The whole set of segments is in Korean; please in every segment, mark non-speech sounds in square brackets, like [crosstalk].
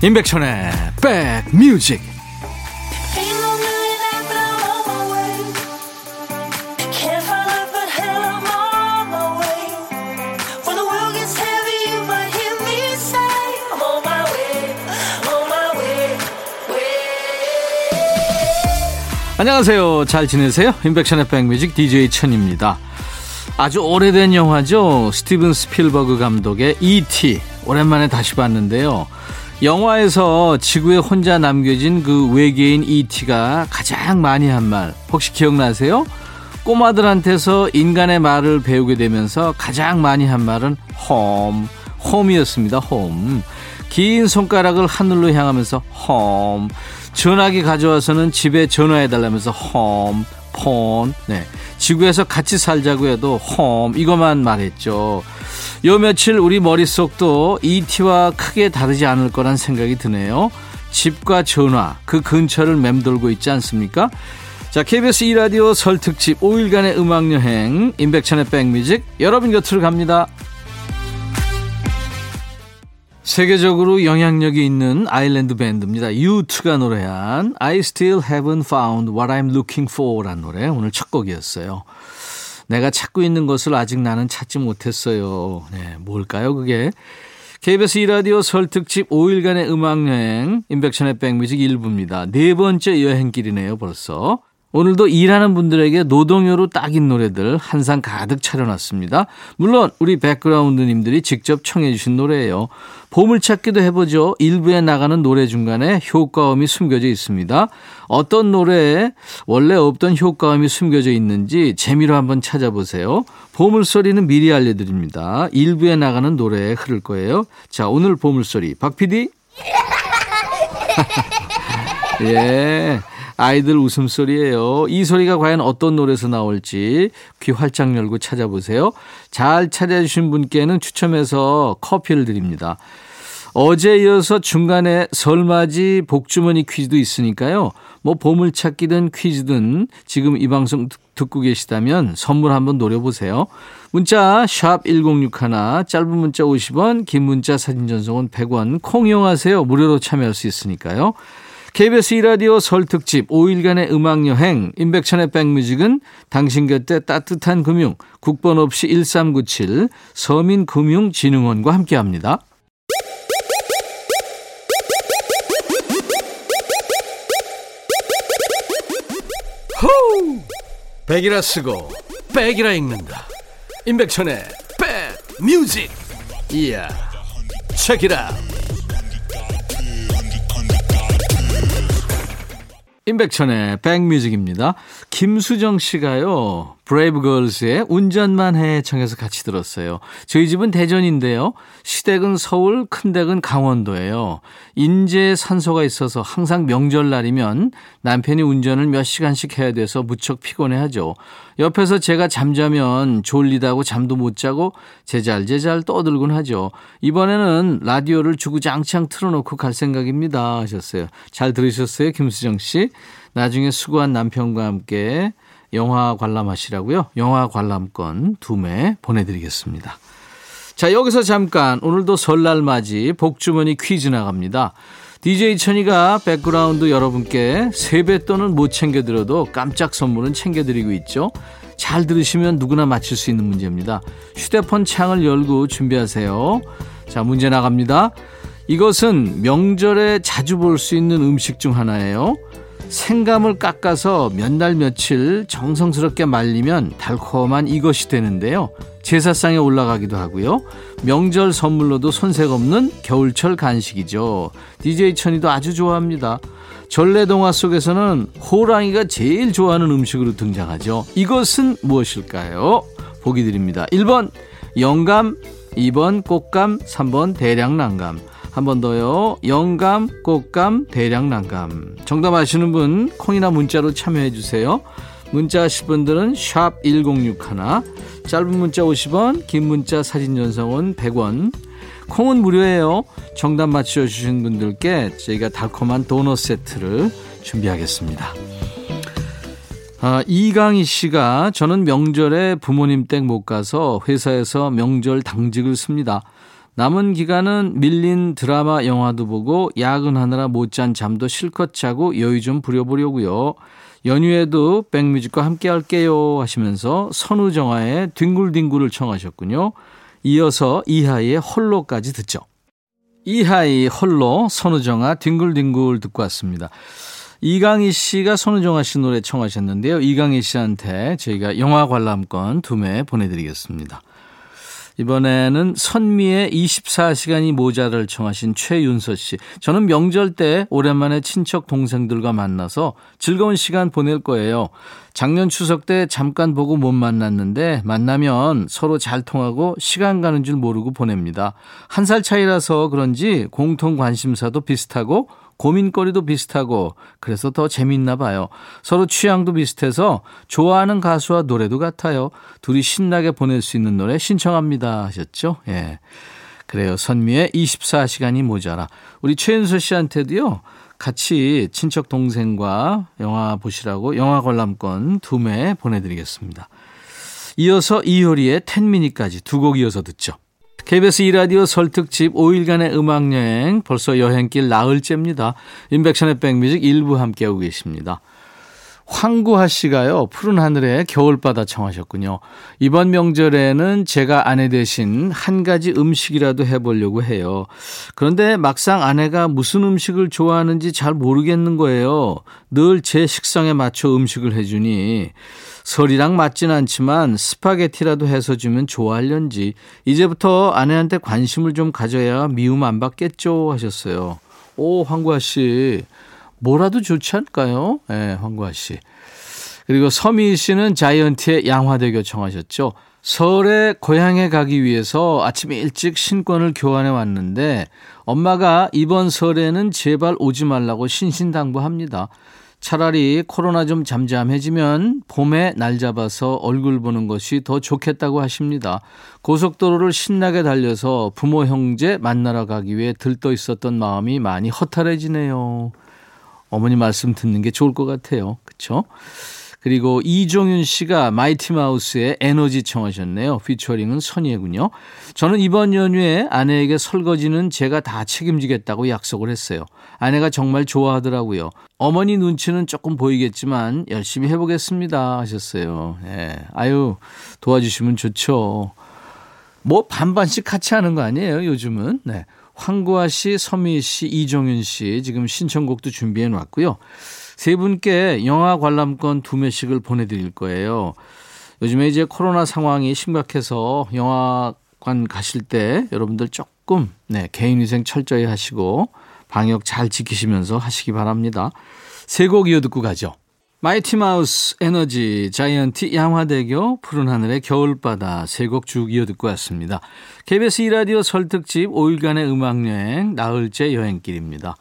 임백천의 백뮤직. 안녕하세요. 잘 지내세요? 임백천의 백뮤직 DJ 천입니다. 아주 오래된 영화죠. 스티븐 스필버그 감독의 E.T. 오랜만에 다시 봤는데요 영화에서 지구에 혼자 남겨진 그 외계인 E.T.가 가장 많이 한 말 혹시 기억나세요? 꼬마들한테서 인간의 말을 배우게 되면서 가장 많이 한 말은 홈, 홈이었습니다. 홈. 긴 손가락을 하늘로 향하면서 홈. 전화기 가져와서는 집에 전화해달라면서 홈, 폰. 네. 지구에서 같이 살자고 해도 홈 이것만 말했죠. 요 며칠 우리 머릿속도 ET와 크게 다르지 않을 거란 생각이 드네요. 집과 전화, 그 근처를 맴돌고 있지 않습니까? 자, KBS 2라디오 설 특집 5일간의 음악여행, 임백천의 백뮤직, 여러분 곁으로 갑니다. 세계적으로 영향력이 있는 아일랜드 밴드입니다. U2가 노래한 I Still Haven't Found What I'm Looking For 라는 노래 오늘 첫 곡이었어요. 내가 찾고 있는 것을 아직 나는 찾지 못했어요. 네, 뭘까요, 그게? KBS 2라디오 설 특집 5일간의 음악여행, 인백션의 백뮤직 1부입니다. 네 번째 여행길이네요, 벌써. 오늘도 일하는 분들에게 노동요로 딱인 노래들 한상 가득 차려놨습니다. 물론 우리 백그라운드님들이 직접 청해 주신 노래예요. 보물찾기도 해보죠. 일부에 나가는 노래 중간에 효과음이 숨겨져 있습니다. 어떤 노래에 원래 없던 효과음이 숨겨져 있는지 재미로 한번 찾아보세요. 보물소리는 미리 알려드립니다. 일부에 나가는 노래에 흐를 거예요. 자 오늘 보물소리 박 PD [laughs] 예. 아이들 웃음소리예요. 이 소리가 과연 어떤 노래에서 나올지 귀 활짝 열고 찾아보세요. 잘 찾아주신 분께는 추첨해서 커피를 드립니다. 어제 이어서 중간에 설맞이 복주머니 퀴즈도 있으니까요. 뭐 보물찾기든 퀴즈든 지금 이 방송 듣고 계시다면 선물 한번 노려보세요. 문자 1061, 짧은 문자 50원, 긴 문자 사진 전송은 100원, 콩 이용하세요. 무료로 참여할 수 있으니까요. KBS 2라디오 설 특집 5일간의 음악여행 임백천의 백뮤직은 당신 곁에 따뜻한 금융 국번 없이 1397 서민금융진흥원과 함께합니다. 호우! 백이라 쓰고 백이라 읽는다. 임백천의 백뮤직 이야 책이라 임백천의 백뮤직입니다. 김수정 씨가요. 브레이브걸스의 운전만 해 청해서 같이 들었어요. 저희 집은 대전인데요. 시댁은 서울, 큰댁은 강원도예요. 인제 산소가 있어서 항상 명절날이면 남편이 운전을 몇 시간씩 해야 돼서 무척 피곤해하죠. 옆에서 제가 잠자면 졸리다고 잠도 못 자고 제잘제잘 떠들곤 하죠. 이번에는 라디오를 주구장창 틀어놓고 갈 생각입니다 하셨어요. 잘 들으셨어요 김수정 씨? 나중에 수고한 남편과 함께 영화 관람하시라고요. 영화 관람권 두 매 보내드리겠습니다. 자, 여기서 잠깐 오늘도 설날 맞이 복주머니 퀴즈 나갑니다. DJ 천이가 백그라운드 여러분께 세뱃돈은 못 챙겨드려도 깜짝 선물은 챙겨드리고 있죠. 잘 들으시면 누구나 맞힐 수 있는 문제입니다. 휴대폰 창을 열고 준비하세요. 자, 문제 나갑니다. 이것은 명절에 자주 볼 수 있는 음식 중 하나예요. 생감을 깎아서 몇 날 며칠 정성스럽게 말리면 달콤한 이것이 되는데요. 제사상에 올라가기도 하고요. 명절 선물로도 손색 없는 겨울철 간식이죠. DJ 천이도 아주 좋아합니다. 전래 동화 속에서는 호랑이가 제일 좋아하는 음식으로 등장하죠. 이것은 무엇일까요? 보기 드립니다. 1번 영감, 2번 꽃감, 3번 대량난감. 한 번 더요. 영감, 꽃감, 대량난감. 정답 아시는 분 콩이나 문자로 참여해 주세요. 문자 하실 분들은 샵 1061, 짧은 문자 50원, 긴 문자 사진 전송은 100원. 콩은 무료예요. 정답 맞춰주신 분들께 저희가 달콤한 도넛 세트를 준비하겠습니다. 아, 이강희 씨가 저는 명절에 부모님 댁 못 가서 회사에서 명절 당직을 씁니다. 남은 기간은 밀린 드라마 영화도 보고 야근하느라 못 잔 잠도 실컷 자고 여유 좀 부려보려고요. 연휴에도 백뮤직과 함께 할게요 하시면서 선우정아의 뒹굴뒹굴을 청하셨군요. 이어서 이하이의 홀로까지 듣죠. 이하이 홀로 선우정아 뒹굴뒹굴 듣고 왔습니다. 이강희 씨가 손우정아 씨 노래 청하셨는데요. 이강희 씨한테 저희가 영화 관람권 두 매 보내드리겠습니다. 이번에는 선미의 24시간이 모자를 청하신 최윤서 씨. 저는 명절 때 오랜만에 친척 동생들과 만나서 즐거운 시간 보낼 거예요. 작년 추석 때 잠깐 보고 못 만났는데 만나면 서로 잘 통하고 시간 가는 줄 모르고 보냅니다. 한 살 차이라서 그런지 공통 관심사도 비슷하고 고민거리도 비슷하고 그래서 더 재밌나 봐요. 서로 취향도 비슷해서 좋아하는 가수와 노래도 같아요. 둘이 신나게 보낼 수 있는 노래 신청합니다 하셨죠? 예. 그래요. 선미의 24시간이 모자라. 우리 최윤서 씨한테도요. 같이 친척 동생과 영화 보시라고 영화 관람권 두 매 보내드리겠습니다. 이어서 이효리의 10미니까지 두 곡 이어서 듣죠. KBS 이라디오 설특집 5일간의 음악여행 벌써 여행길 나흘째입니다. 인백션의 백뮤직 일부 함께하고 계십니다. 황구하 씨가요, 푸른 하늘에 겨울바다 청하셨군요. 이번 명절에는 제가 아내 대신 한 가지 음식이라도 해보려고 해요. 그런데 막상 아내가 무슨 음식을 좋아하는지 잘 모르겠는 거예요. 늘 제 식성에 맞춰 음식을 해주니. 설이랑 맞진 않지만 스파게티라도 해서 주면 좋아할련지 이제부터 아내한테 관심을 좀 가져야 미움 안 받겠죠 하셨어요. 오 황구아 씨 뭐라도 좋지 않을까요? 예, 네, 황구아 씨. 그리고 서미 씨는 자이언티의 양화대교 청하셨죠. 설에 고향에 가기 위해서 아침 일찍 신권을 교환해 왔는데 엄마가 이번 설에는 제발 오지 말라고 신신당부합니다. 차라리 코로나 좀 잠잠해지면 봄에 날 잡아서 얼굴 보는 것이 더 좋겠다고 하십니다. 고속도로를 신나게 달려서 부모 형제 만나러 가기 위해 들떠 있었던 마음이 많이 허탈해지네요. 어머니 말씀 듣는 게 좋을 것 같아요. 그렇죠? 그리고 이종윤 씨가 마이티 마우스의 에너지 청하셨네요. 피처링은 선의군요. 저는 이번 연휴에 아내에게 설거지는 제가 다 책임지겠다고 약속을 했어요. 아내가 정말 좋아하더라고요. 어머니 눈치는 조금 보이겠지만 열심히 해보겠습니다 하셨어요. 예. 아유 도와주시면 좋죠. 뭐 반반씩 같이 하는 거 아니에요 요즘은. 네. 황구아 씨, 서미 씨, 이종윤 씨 지금 신청곡도 준비해 놨고요. 세 분께 영화 관람권 두 매씩을 보내드릴 거예요. 요즘에 이제 코로나 상황이 심각해서 영화관 가실 때 여러분들 조금 네, 개인위생 철저히 하시고 방역 잘 지키시면서 하시기 바랍니다. 세 곡 이어 듣고 가죠. 마이티 마우스, 에너지, 자이언티, 양화대교, 푸른 하늘의 겨울바다 세곡쭉 이어 듣고 왔습니다. KBS 2라디오 설특집 5일간의 음악여행 나흘째 여행길입니다.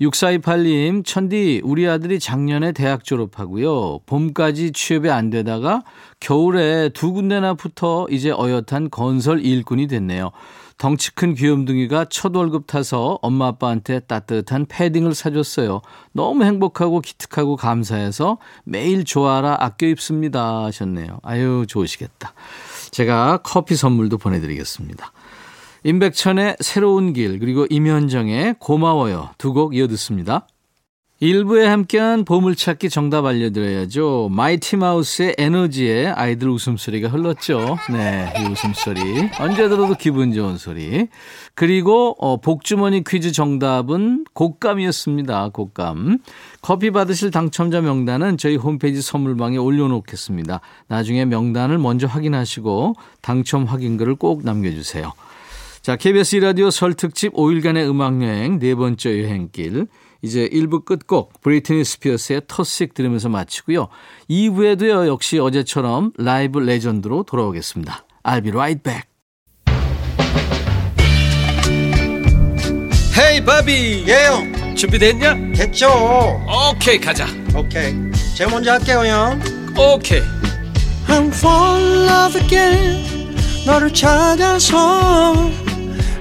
6428님, 천디, 우리 아들이 작년에 대학 졸업하고요. 봄까지 취업이 안 되다가 겨울에 두 군데나 붙어 이제 어엿한 건설 일꾼이 됐네요. 덩치 큰 귀염둥이가 첫 월급 타서 엄마 아빠한테 따뜻한 패딩을 사줬어요. 너무 행복하고 기특하고 감사해서 매일 좋아라 아껴 입습니다 하셨네요. 아유 좋으시겠다. 제가 커피 선물도 보내드리겠습니다. 임백천의 새로운 길 그리고 임현정의 고마워요 두 곡 이어 듣습니다. 일부에 함께한 보물찾기 정답 알려드려야죠. 마이티 마우스의 에너지에 아이들 웃음소리가 흘렀죠. 네, 이 웃음소리. 언제 들어도 기분 좋은 소리. 그리고 어, 복주머니 퀴즈 정답은 곶감이었습니다. 곶감. 커피 받으실 당첨자 명단은 저희 홈페이지 선물방에 올려놓겠습니다. 나중에 명단을 먼저 확인하시고 당첨 확인글을 꼭 남겨주세요. 자, KBS 라디오 설 특집 5일간의 음악여행 네 번째 여행길. 이제 1부 끝곡 브리트니 스피어스의 Toxic 들으면서 마치고요. 2부에도요. 역시 어제처럼 라이브 레전드로 돌아오겠습니다. I'll be right back. Hey 바비 예영 준비됐냐? 됐죠 오케이 가자 오케이 제가 먼저 할게요 형 오케이 I'm fall in love again 너를 찾아서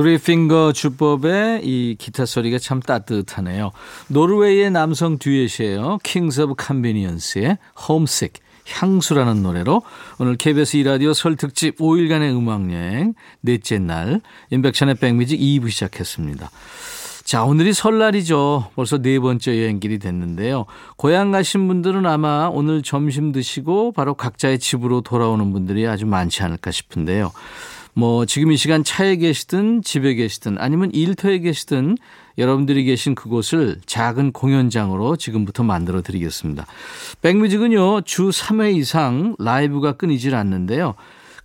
three finger 주법의 이 기타 소리가 참 따뜻하네요. 노르웨이의 남성 듀엣이에요. Kings of Convenience의 Homesick 향수라는 노래로 오늘 KBS 이라디오 설 특집 5일간의 음악여행 넷째 날 임백천의 백뮤직 2부 시작했습니다. 자, 오늘이 설날이죠. 벌써 네 번째 여행길이 됐는데요. 고향 가신 분들은 아마 오늘 점심 드시고 바로 각자의 집으로 돌아오는 분들이 아주 많지 않을까 싶은데요. 뭐 지금 이 시간 차에 계시든 집에 계시든 아니면 일터에 계시든 여러분들이 계신 그곳을 작은 공연장으로 지금부터 만들어 드리겠습니다. 백뮤직은요, 주 3회 이상 라이브가 끊이질 않는데요.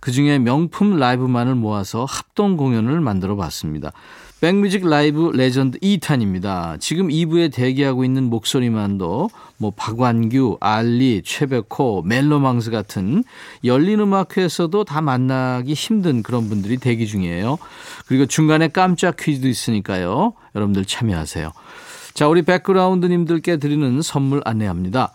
그 중에 명품 라이브만을 모아서 합동 공연을 만들어 봤습니다. 백뮤직 라이브 레전드 2탄입니다. 지금 2부에 대기하고 있는 목소리만도 뭐 박완규, 알리, 최백호, 멜로망스 같은 열린 음악회에서도 다 만나기 힘든 그런 분들이 대기 중이에요. 그리고 중간에 깜짝 퀴즈도 있으니까요. 여러분들 참여하세요. 자, 우리 백그라운드님들께 드리는 선물 안내합니다.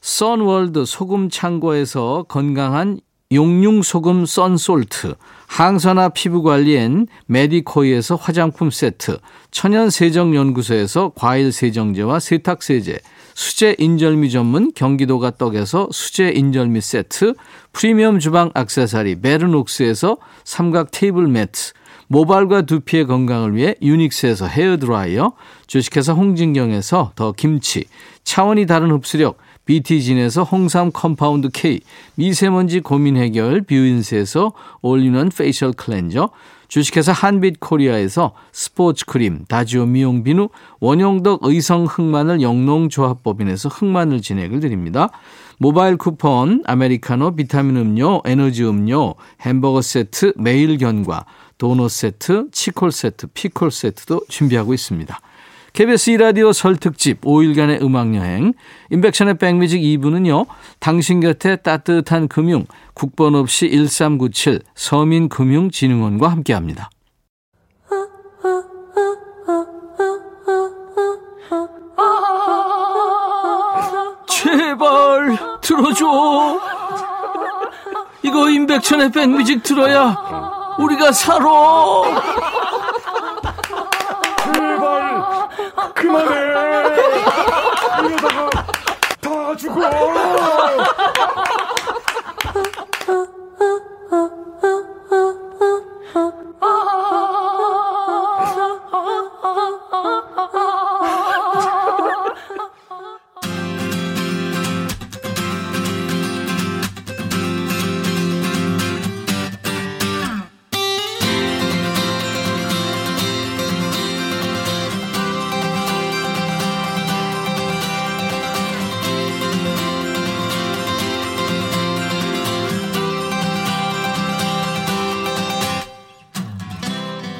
선월드 소금 창고에서 건강한 용융소금 썬솔트, 항산화 피부관리엔 메디코이에서 화장품 세트, 천연세정연구소에서 과일세정제와 세탁세제, 수제인절미 전문 경기도가 떡에서 수제인절미 세트, 프리미엄 주방 악세사리 베르녹스에서 삼각 테이블 매트, 모발과 두피의 건강을 위해 유닉스에서 헤어드라이어, 주식회사 홍진경에서 더 김치, 차원이 다른 흡수력, BT진에서 홍삼 compound K, 미세먼지 고민 해결 뷰인스에서 올리원 facial cleanser, 주식회사 한빛 코리아에서 스포츠 크림, 다지오 미용 비누, 원용덕 의성 흑마늘 영농조합법인에서 흑마늘 진행을 드립니다. 모바일 쿠폰, 아메리카노, 비타민 음료, 에너지 음료, 햄버거 세트, 매일 견과, 도넛 세트, 치콜 세트, 피콜 세트도 준비하고 있습니다. KBS 2라디오 설 특집 5일간의 음악여행 인백션의 백뮤직 2부는요. 당신 곁에 따뜻한 금융 국번 없이 1397 서민금융진흥원과 함께합니다. 제발 들어줘. 이거 임백천의 백뮤직 들어야 우리가 살아.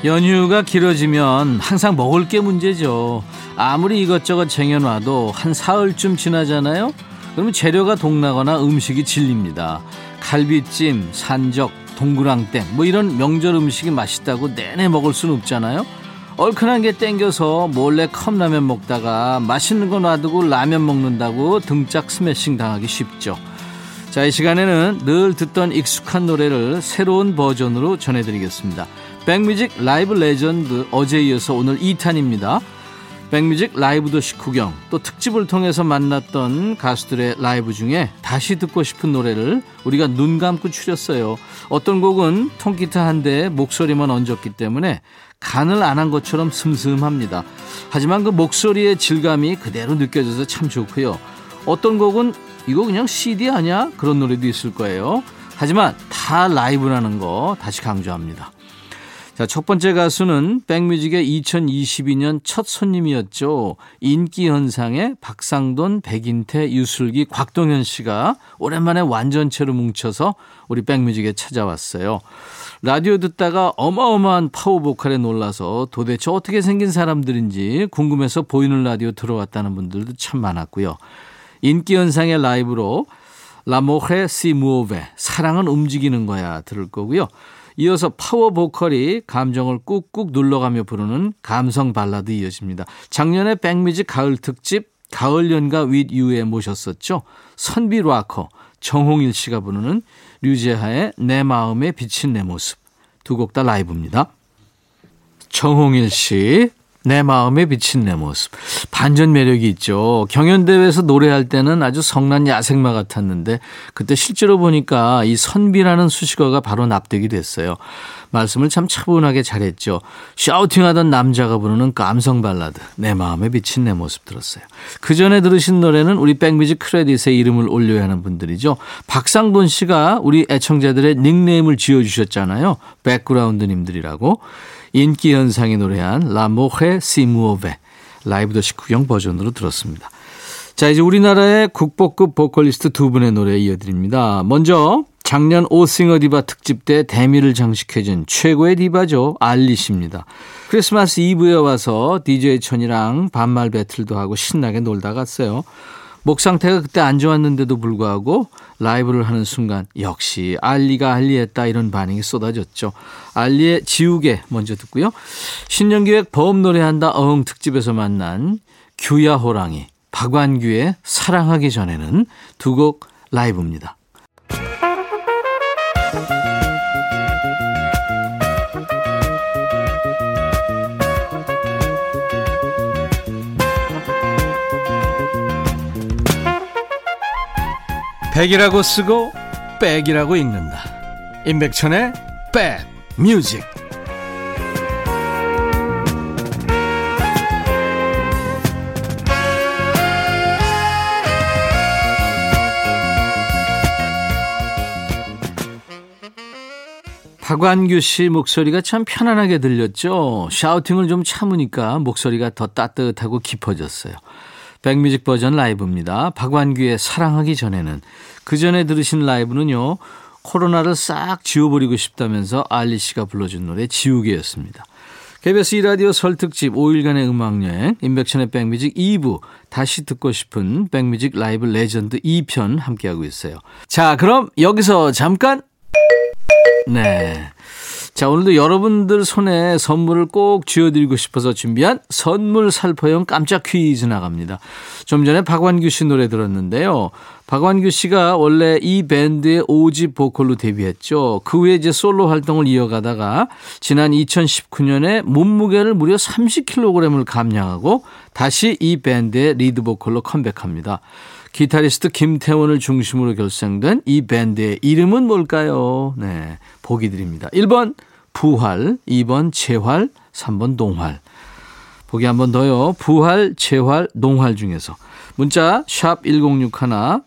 연휴가 길어지면 항상 먹을 게 문제죠. 아무리 이것저것 쟁여놔도 한 사흘쯤 지나잖아요. 그러면 재료가 동나거나 음식이 질립니다. 갈비찜, 산적, 동그랑땡 뭐 이런 명절 음식이 맛있다고 내내 먹을 수는 없잖아요. 얼큰한 게 땡겨서 몰래 컵라면 먹다가 맛있는 거 놔두고 라면 먹는다고 등짝 스매싱 당하기 쉽죠. 자, 이 시간에는 늘 듣던 익숙한 노래를 새로운 버전으로 전해드리겠습니다. 백뮤직 라이브 레전드 어제 이어서 오늘 2탄입니다. 백뮤직 라이브 도시 구경 또 특집을 통해서 만났던 가수들의 라이브 중에 다시 듣고 싶은 노래를 우리가 눈 감고 추렸어요. 어떤 곡은 통기타 한 대에 목소리만 얹었기 때문에 간을 안 한 것처럼 슴슴합니다. 하지만 그 목소리의 질감이 그대로 느껴져서 참 좋고요. 어떤 곡은 이거 그냥 CD 아니야? 그런 노래도 있을 거예요. 하지만 다 라이브라는 거 다시 강조합니다. 자, 첫 번째 가수는 백뮤직의 2022년 첫 손님이었죠. 인기 현상의 박상돈, 백인태, 유슬기, 곽동현 씨가 오랜만에 완전체로 뭉쳐서 우리 백뮤직에 찾아왔어요. 라디오 듣다가 어마어마한 파워 보컬에 놀라서 도대체 어떻게 생긴 사람들인지 궁금해서 보이는 라디오 들어왔다는 분들도 참 많았고요. 인기 현상의 라이브로 L'amore si muove 사랑은 움직이는 거야 들을 거고요. 이어서 파워 보컬이 감정을 꾹꾹 눌러가며 부르는 감성 발라드 이어집니다. 작년에 백뮤직 가을 특집 가을 연가 윗 유에 모셨었죠. 선비 락커 정홍일 씨가 부르는 유재하의 내 마음에 비친 내 모습 두 곡 다 라이브입니다. 정홍일 씨, 내 마음에 비친 내 모습. 반전 매력이 있죠. 경연대회에서 노래할 때는 아주 성난 야생마 같았는데, 그때 실제로 보니까 이 선비라는 수식어가 바로 납득이 됐어요. 말씀을 참 차분하게 잘했죠. 샤우팅 하던 남자가 부르는 감성 발라드. 내 마음에 비친 내 모습 들었어요. 그 전에 들으신 노래는 우리 백뮤직 크레딧에 이름을 올려야 하는 분들이죠. 박상돈 씨가 우리 애청자들의 닉네임을 지어주셨잖아요. 백그라운드님들이라고. 인기 현상이 노래한 L'amore si muove 라이브 더시 구경 버전으로 들었습니다. 자, 이제 우리나라의 국보급 보컬리스트 두 분의 노래 이어드립니다. 먼저 작년 오싱어 디바 특집 때 대미를 장식해준 최고의 디바죠. 알리 씨입니다. 크리스마스 이브에 와서 DJ 천이랑 반말 배틀도 하고 신나게 놀다 갔어요. 목 상태가 그때 안 좋았는데도 불구하고 라이브를 하는 순간 역시 알리가 알리했다 이런 반응이 쏟아졌죠. 알리의 지우개 먼저 듣고요. 신년기획 범 노래한다 어흥 특집에서 만난 규야 호랑이 박완규의 사랑하기 전에는 두 곡 라이브입니다. 백이라고 쓰고 백이라고 읽는다. 임백천의 백 뮤직. 박완규 씨 목소리가 참 편안하게 들렸죠. 샤우팅을 좀 참으니까 목소리가 더 따뜻하고 깊어졌어요. 백뮤직 버전 라이브입니다. 박완규의 사랑하기 전에는 그 전에 들으신 라이브는요. 코로나를 싹 지워버리고 싶다면서 알리 씨가 불러준 노래 지우개였습니다. KBS 2라디오 설 특집 5일간의 음악여행 임백천의 백뮤직 2부 다시 듣고 싶은 백뮤직 라이브 레전드 2편 함께하고 있어요. 자 그럼 여기서 잠깐 네. 자, 오늘도 여러분들 손에 선물을 꼭 쥐어드리고 싶어서 준비한 선물 살포형 깜짝 퀴즈 나갑니다. 좀 전에 박완규 씨 노래 들었는데요. 박완규 씨가 원래 이 밴드의 5집 보컬로 데뷔했죠. 그 후에 이제 솔로 활동을 이어가다가 지난 2019년에 몸무게를 무려 30kg을 감량하고 다시 이 밴드의 리드 보컬로 컴백합니다. 기타리스트 김태원을 중심으로 결성된 이 밴드의 이름은 뭘까요? 네. 보기 드립니다. 1번 부활, 2번 재활, 3번 농활. 보기 한 번 더요. 부활, 재활, 농활 중에서 문자 샵 1061,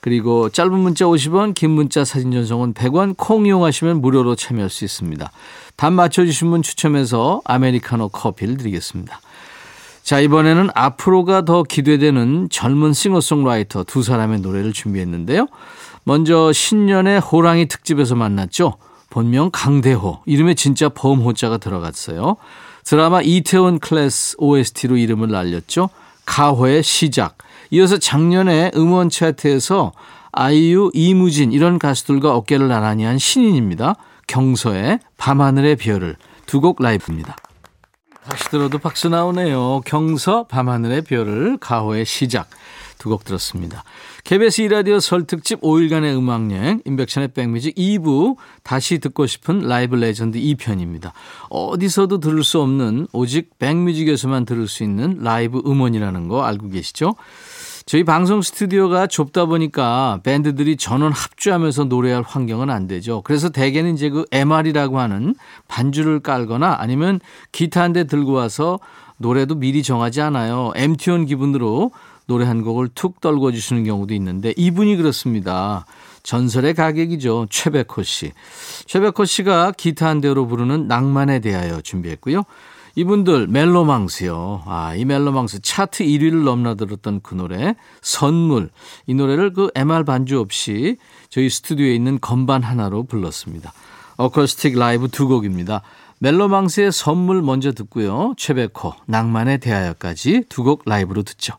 그리고 짧은 문자 50원, 긴 문자 사진 전송은 100원, 콩 이용하시면 무료로 참여할 수 있습니다. 답 맞춰주신 분 추첨해서 아메리카노 커피를 드리겠습니다. 자, 이번에는 앞으로가 더 기대되는 젊은 싱어송라이터 두 사람의 노래를 준비했는데요. 먼저 신년의 호랑이 특집에서 만났죠. 본명 강대호. 이름에 진짜 범호자가 들어갔어요. 드라마 이태원 클래스 OST로 이름을 날렸죠. 가호의 시작. 이어서 작년에 음원 차트에서 아이유, 이무진 이런 가수들과 어깨를 나란히 한 신인입니다. 경서의 밤하늘의 별을 두 곡 라이브입니다. 다시 들어도 박수 나오네요. 경서 밤하늘의 별을 가호의 시작 두 곡 들었습니다. KBS 2라디오 설 특집 5일간의 음악여행 임백천의 백뮤직 2부 다시 듣고 싶은 라이브 레전드 2편입니다. 어디서도 들을 수 없는 오직 백뮤직에서만 들을 수 있는 라이브 음원이라는 거 알고 계시죠? 저희 방송 스튜디오가 좁다 보니까 밴드들이 전원 합주하면서 노래할 환경은 안 되죠. 그래서 대개는 이제 그 MR이라고 하는 반주를 깔거나 아니면 기타 한 대 들고 와서 노래도 미리 정하지 않아요. MT 온 기분으로 노래 한 곡을 툭 떨궈 주시는 경우도 있는데 이분이 그렇습니다. 전설의 가객이죠. 최백호 씨. 최백호 씨가 기타 한 대로 부르는 낭만에 대하여 준비했고요. 이분들 멜로망스요. 아, 이 멜로망스 차트 1위를 넘나들었던 그 노래 선물. 이 노래를 그 MR 반주 없이 저희 스튜디오에 있는 건반 하나로 불렀습니다. 어쿠스틱 라이브 두 곡입니다. 멜로망스의 선물 먼저 듣고요. 최백호 낭만에 대하여까지 두 곡 라이브로 듣죠.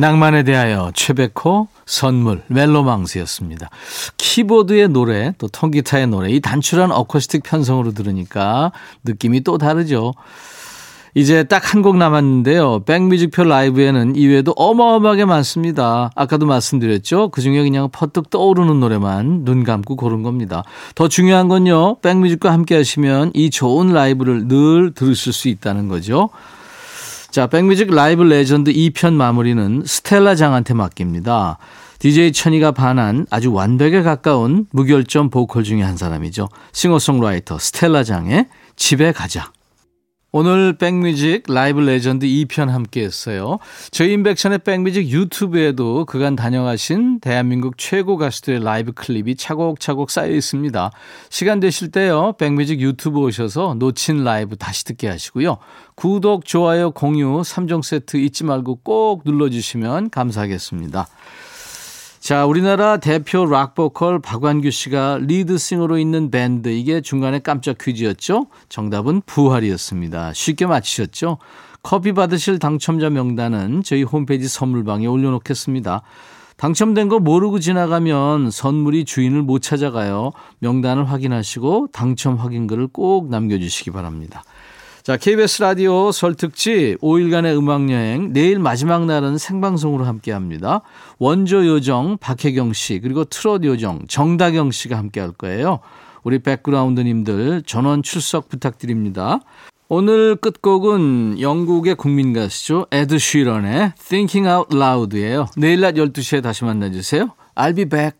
낭만에 대하여 최백호 선물 멜로망스였습니다. 키보드의 노래 또 통기타의 노래 이 단출한 어쿠스틱 편성으로 들으니까 느낌이 또 다르죠. 이제 딱 한 곡 남았는데요. 백뮤직표 라이브에는 이외에도 어마어마하게 많습니다. 아까도 말씀드렸죠. 그중에 그냥 퍼뜩 떠오르는 노래만 눈 감고 고른 겁니다. 더 중요한 건요. 백뮤직과 함께 하시면 이 좋은 라이브를 늘 들으실 수 있다는 거죠. 자, 백뮤직 라이브 레전드 2편 마무리는 스텔라 장한테 맡깁니다. DJ 천이가 반한 아주 완벽에 가까운 무결점 보컬 중에 한 사람이죠. 싱어송라이터 스텔라 장의 집에 가자. 오늘 백뮤직 라이브 레전드 2편 함께 했어요. 저희 임백천의 백뮤직 유튜브에도 그간 다녀가신 대한민국 최고 가수들의 라이브 클립이 차곡차곡 쌓여 있습니다. 시간 되실 때요. 백뮤직 유튜브 오셔서 놓친 라이브 다시 듣기 하시고요. 구독, 좋아요, 공유 3종 세트 잊지 말고 꼭 눌러주시면 감사하겠습니다. 자, 우리나라 대표 락 보컬 박완규 씨가 리드싱어로 있는 밴드 이게 중간에 깜짝 퀴즈였죠. 정답은 부활이었습니다. 쉽게 맞히셨죠? 커피 받으실 당첨자 명단은 저희 홈페이지 선물방에 올려놓겠습니다. 당첨된 거 모르고 지나가면 선물이 주인을 못 찾아가요. 명단을 확인하시고 당첨 확인글을 꼭 남겨주시기 바랍니다. 자, KBS 라디오 설 특집 5일간의 음악여행 내일 마지막 날은 생방송으로 함께 합니다. 원조 요정 박혜경 씨 그리고 트롯 요정 정다경 씨가 함께 할 거예요. 우리 백그라운드님들 전원 출석 부탁드립니다. 오늘 끝곡은 영국의 국민 가수죠. 에드 쉬런의 Thinking Out Loud예요. 내일 낮 12시에 다시 만나주세요. I'll be back.